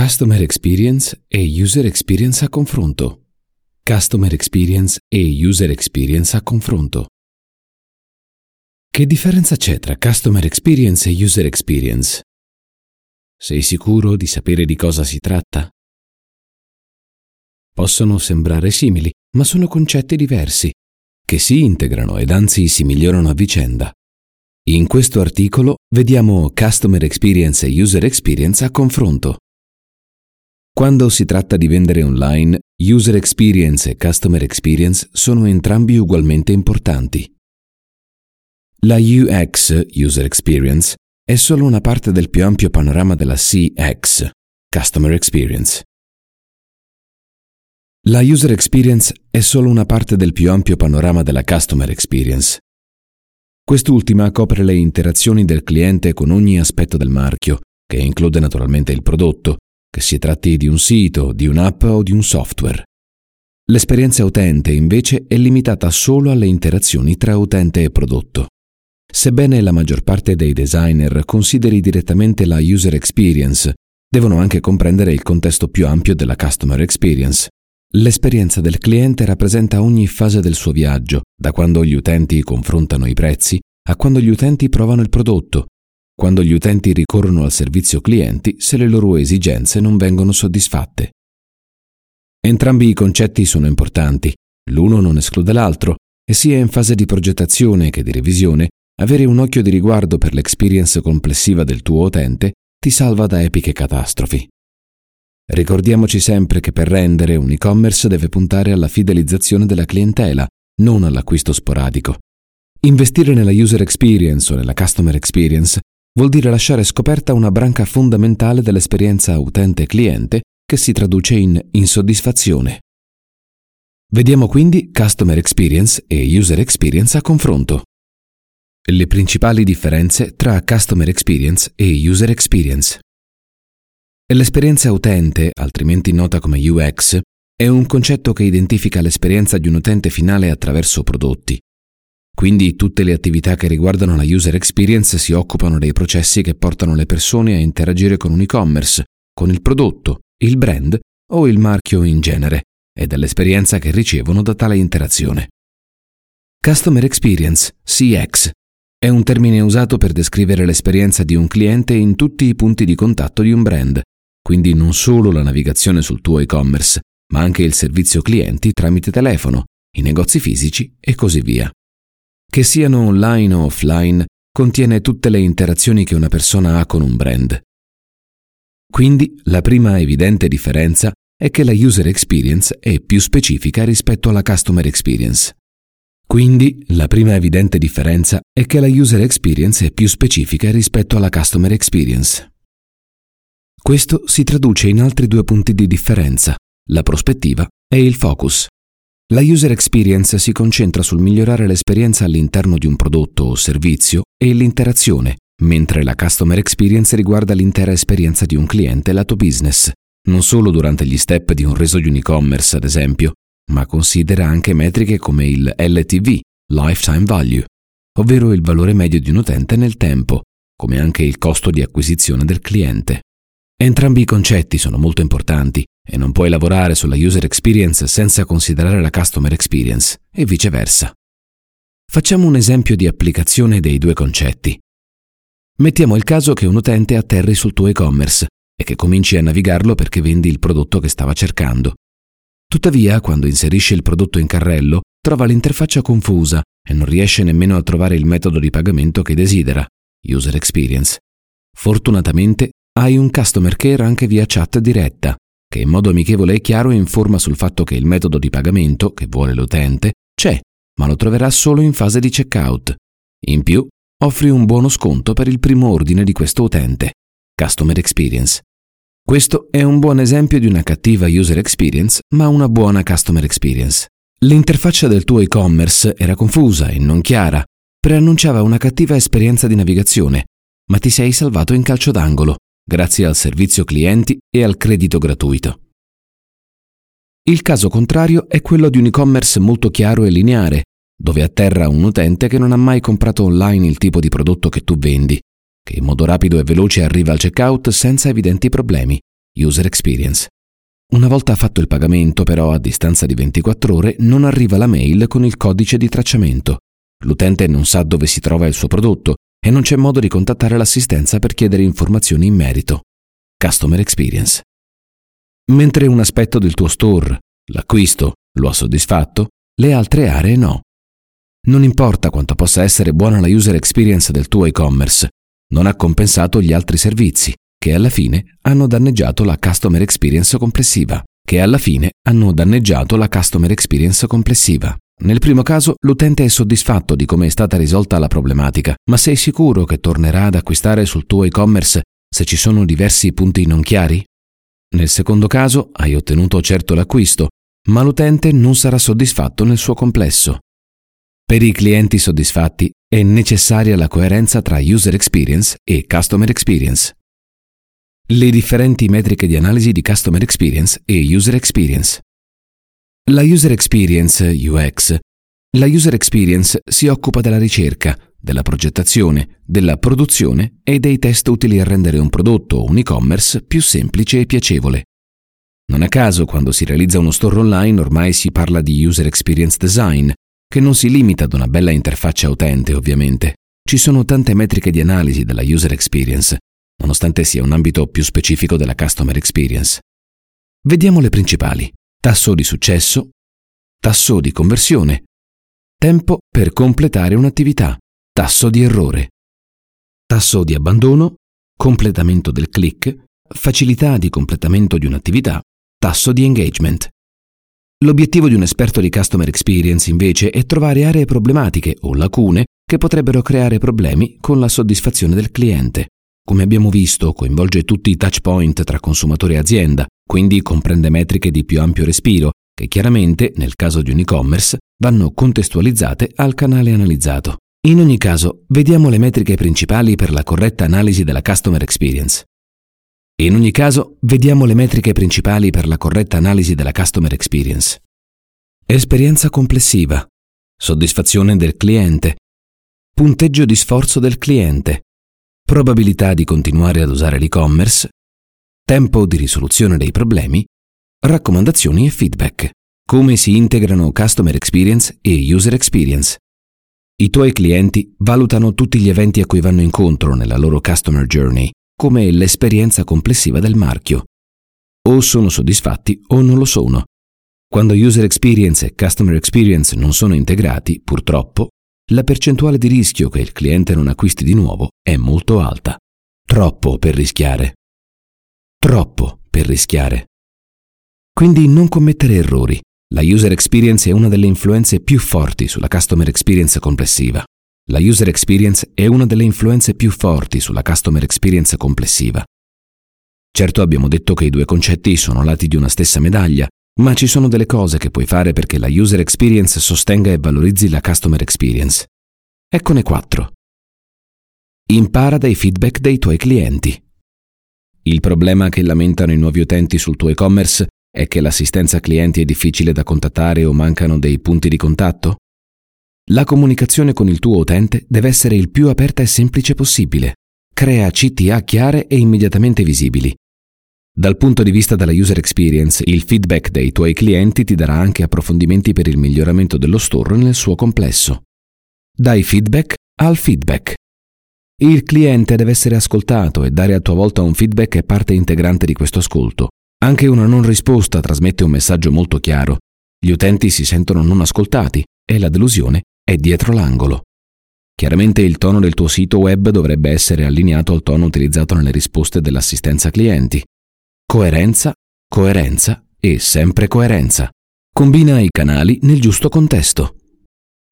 Customer Experience e User Experience a confronto. Customer Experience e User Experience a confronto. Che differenza c'è tra Customer Experience e User Experience? Sei sicuro di sapere di cosa si tratta? Possono sembrare simili, ma sono concetti diversi, che si integrano ed anzi si migliorano a vicenda. In questo articolo vediamo Customer Experience e User Experience a confronto. Quando si tratta di vendere online, User Experience e Customer Experience sono entrambi ugualmente importanti. La UX, User Experience, è solo una parte del più ampio panorama della CX, Customer Experience. La User Experience è solo una parte del più ampio panorama della Customer Experience. Quest'ultima copre le interazioni del cliente con ogni aspetto del marchio, che include naturalmente il prodotto, che si tratti di un sito, di un'app o di un software. L'esperienza utente invece è limitata solo alle interazioni tra utente e prodotto. Sebbene la maggior parte dei designer consideri direttamente la user experience, devono anche comprendere il contesto più ampio della customer experience. L'esperienza del cliente rappresenta ogni fase del suo viaggio, da quando gli utenti confrontano i prezzi a quando gli utenti provano il prodotto, quando gli utenti ricorrono al servizio clienti se le loro esigenze non vengono soddisfatte. Entrambi i concetti sono importanti, l'uno non esclude l'altro, e sia in fase di progettazione che di revisione, avere un occhio di riguardo per l'experience complessiva del tuo utente ti salva da epiche catastrofi. Ricordiamoci sempre che per rendere un e-commerce deve puntare alla fidelizzazione della clientela, non all'acquisto sporadico. Investire nella user experience o nella customer experience vuol dire lasciare scoperta una branca fondamentale dell'esperienza utente-cliente che si traduce in insoddisfazione. Vediamo quindi Customer Experience e User Experience a confronto. Le principali differenze tra Customer Experience e User Experience. L'esperienza utente, altrimenti nota come UX, è un concetto che identifica l'esperienza di un utente finale attraverso prodotti. Quindi tutte le attività che riguardano la user experience si occupano dei processi che portano le persone a interagire con un e-commerce, con il prodotto, il brand o il marchio in genere e dell'esperienza che ricevono da tale interazione. Customer Experience, CX, è un termine usato per descrivere l'esperienza di un cliente in tutti i punti di contatto di un brand, quindi non solo la navigazione sul tuo e-commerce, ma anche il servizio clienti tramite telefono, i negozi fisici e così via. Che siano online o offline, contiene tutte le interazioni che una persona ha con un brand. Quindi la prima evidente differenza è che la user experience è più specifica rispetto alla customer experience. Quindi la prima evidente differenza è che la user experience è più specifica rispetto alla customer experience. Questo si traduce in altri due punti di differenza, la prospettiva e il focus. La user experience si concentra sul migliorare l'esperienza all'interno di un prodotto o servizio e l'interazione, mentre la customer experience riguarda l'intera esperienza di un cliente lato business, non solo durante gli step di un reso di un e-commerce, ad esempio, ma considera anche metriche come il LTV, Lifetime Value, ovvero il valore medio di un utente nel tempo, come anche il costo di acquisizione del cliente. Entrambi i concetti sono molto importanti e non puoi lavorare sulla user experience senza considerare la customer experience e viceversa. Facciamo un esempio di applicazione dei due concetti. Mettiamo il caso che un utente atterri sul tuo e-commerce e che cominci a navigarlo perché vendi il prodotto che stava cercando. Tuttavia, quando inserisce il prodotto in carrello, trova l'interfaccia confusa e non riesce nemmeno a trovare il metodo di pagamento che desidera, user experience. Fortunatamente hai un customer care anche via chat diretta, che in modo amichevole e chiaro informa sul fatto che il metodo di pagamento che vuole l'utente c'è, ma lo troverà solo in fase di checkout. In più, offri un buono sconto per il primo ordine di questo utente. Customer Experience. Questo è un buon esempio di una cattiva user experience, ma una buona customer experience. L'interfaccia del tuo e-commerce era confusa e non chiara, preannunciava una cattiva esperienza di navigazione, ma ti sei salvato in calcio d'angolo grazie al servizio clienti e al credito gratuito. Il caso contrario è quello di un e-commerce molto chiaro e lineare, dove atterra un utente che non ha mai comprato online il tipo di prodotto che tu vendi, che in modo rapido e veloce arriva al checkout senza evidenti problemi, User Experience. Una volta fatto il pagamento, però, a distanza di 24 ore, non arriva la mail con il codice di tracciamento. L'utente non sa dove si trova il suo prodotto e non c'è modo di contattare l'assistenza per chiedere informazioni in merito. Customer Experience. Mentre un aspetto del tuo store, l'acquisto, lo ha soddisfatto, le altre aree no. Non importa quanto possa essere buona la user experience del tuo e-commerce, non ha compensato gli altri servizi, che alla fine hanno danneggiato la customer experience complessiva, che alla fine hanno danneggiato la customer experience complessiva. Nel primo caso l'utente è soddisfatto di come è stata risolta la problematica, ma sei sicuro che tornerà ad acquistare sul tuo e-commerce se ci sono diversi punti non chiari? Nel secondo caso hai ottenuto certo l'acquisto, ma l'utente non sarà soddisfatto nel suo complesso. Per i clienti soddisfatti è necessaria la coerenza tra user experience e customer experience. Le differenti metriche di analisi di customer experience e user experience. La user experience UX. La user experience si occupa della ricerca, della progettazione, della produzione e dei test utili a rendere un prodotto o un e-commerce più semplice e piacevole. Non a caso, quando si realizza uno store online, ormai si parla di user experience design, che non si limita ad una bella interfaccia utente, ovviamente. Ci sono tante metriche di analisi della user experience, nonostante sia un ambito più specifico della customer experience. Vediamo le principali. Tasso di successo, tasso di conversione, tempo per completare un'attività, tasso di errore, tasso di abbandono, completamento del click, facilità di completamento di un'attività, tasso di engagement. L'obiettivo di un esperto di customer experience invece è trovare aree problematiche o lacune che potrebbero creare problemi con la soddisfazione del cliente. Come abbiamo visto, coinvolge tutti i touch point tra consumatore e azienda, quindi comprende metriche di più ampio respiro, che chiaramente, nel caso di un e-commerce, vanno contestualizzate al canale analizzato. In ogni caso, vediamo le metriche principali per la corretta analisi della customer experience. In ogni caso, vediamo le metriche principali per la corretta analisi della customer experience. Esperienza complessiva, soddisfazione del cliente, punteggio di sforzo del cliente, probabilità di continuare ad usare l'e-commerce, tempo di risoluzione dei problemi, raccomandazioni e feedback. Come si integrano customer experience e user experience. I tuoi clienti valutano tutti gli eventi a cui vanno incontro nella loro customer journey come l'esperienza complessiva del marchio. O sono soddisfatti o non lo sono. Quando user experience e customer experience non sono integrati, purtroppo, la percentuale di rischio che il cliente non acquisti di nuovo è molto alta. Troppo per rischiare. Troppo per rischiare. Quindi non commettere errori. La user experience è una delle influenze più forti sulla customer experience complessiva. La user experience è una delle influenze più forti sulla customer experience complessiva. Certo abbiamo detto che i due concetti sono lati di una stessa medaglia, ma ci sono delle cose che puoi fare perché la user experience sostenga e valorizzi la customer experience. Eccone quattro. Impara dai feedback dei tuoi clienti. Il problema che lamentano i nuovi utenti sul tuo e-commerce è che l'assistenza clienti è difficile da contattare o mancano dei punti di contatto? La comunicazione con il tuo utente deve essere il più aperta e semplice possibile. Crea CTA chiare e immediatamente visibili. Dal punto di vista della user experience, il feedback dei tuoi clienti ti darà anche approfondimenti per il miglioramento dello store nel suo complesso. Dai feedback al feedback. Il cliente deve essere ascoltato e dare a tua volta un feedback è parte integrante di questo ascolto. Anche una non risposta trasmette un messaggio molto chiaro. Gli utenti si sentono non ascoltati e la delusione è dietro l'angolo. Chiaramente il tono del tuo sito web dovrebbe essere allineato al tono utilizzato nelle risposte dell'assistenza clienti. Coerenza, coerenza e sempre coerenza. Combina i canali nel giusto contesto.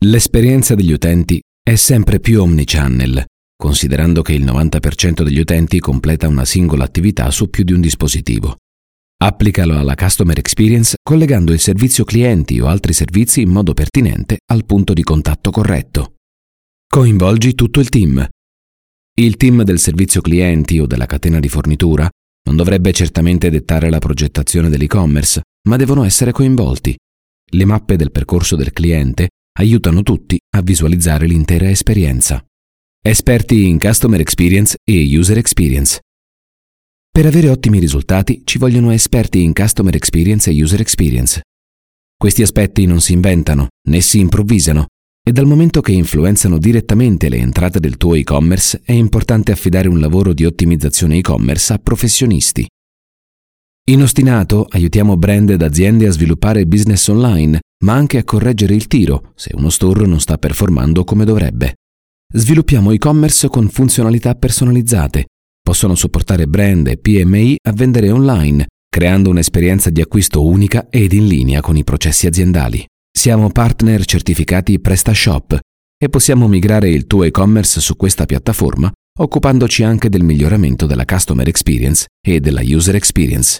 L'esperienza degli utenti è sempre più omnichannel, considerando che il 90% degli utenti completa una singola attività su più di un dispositivo. Applicalo alla Customer Experience collegando il servizio clienti o altri servizi in modo pertinente al punto di contatto corretto. Coinvolgi tutto il team. Il team del servizio clienti o della catena di fornitura non dovrebbe certamente dettare la progettazione dell'e-commerce, ma devono essere coinvolti. Le mappe del percorso del cliente aiutano tutti a visualizzare l'intera esperienza. Esperti in Customer Experience e User Experience. Per avere ottimi risultati ci vogliono esperti in customer experience e user experience. Questi aspetti non si inventano né si improvvisano e dal momento che influenzano direttamente le entrate del tuo e-commerce è importante affidare un lavoro di ottimizzazione e-commerce a professionisti. In Ostinato aiutiamo brand ed aziende a sviluppare business online, ma anche a correggere il tiro se uno store non sta performando come dovrebbe. Sviluppiamo e-commerce con funzionalità personalizzate. Possono supportare brand e PMI a vendere online, creando un'esperienza di acquisto unica ed in linea con i processi aziendali. Siamo partner certificati PrestaShop e possiamo migrare il tuo e-commerce su questa piattaforma occupandoci anche del miglioramento della customer experience e della user experience.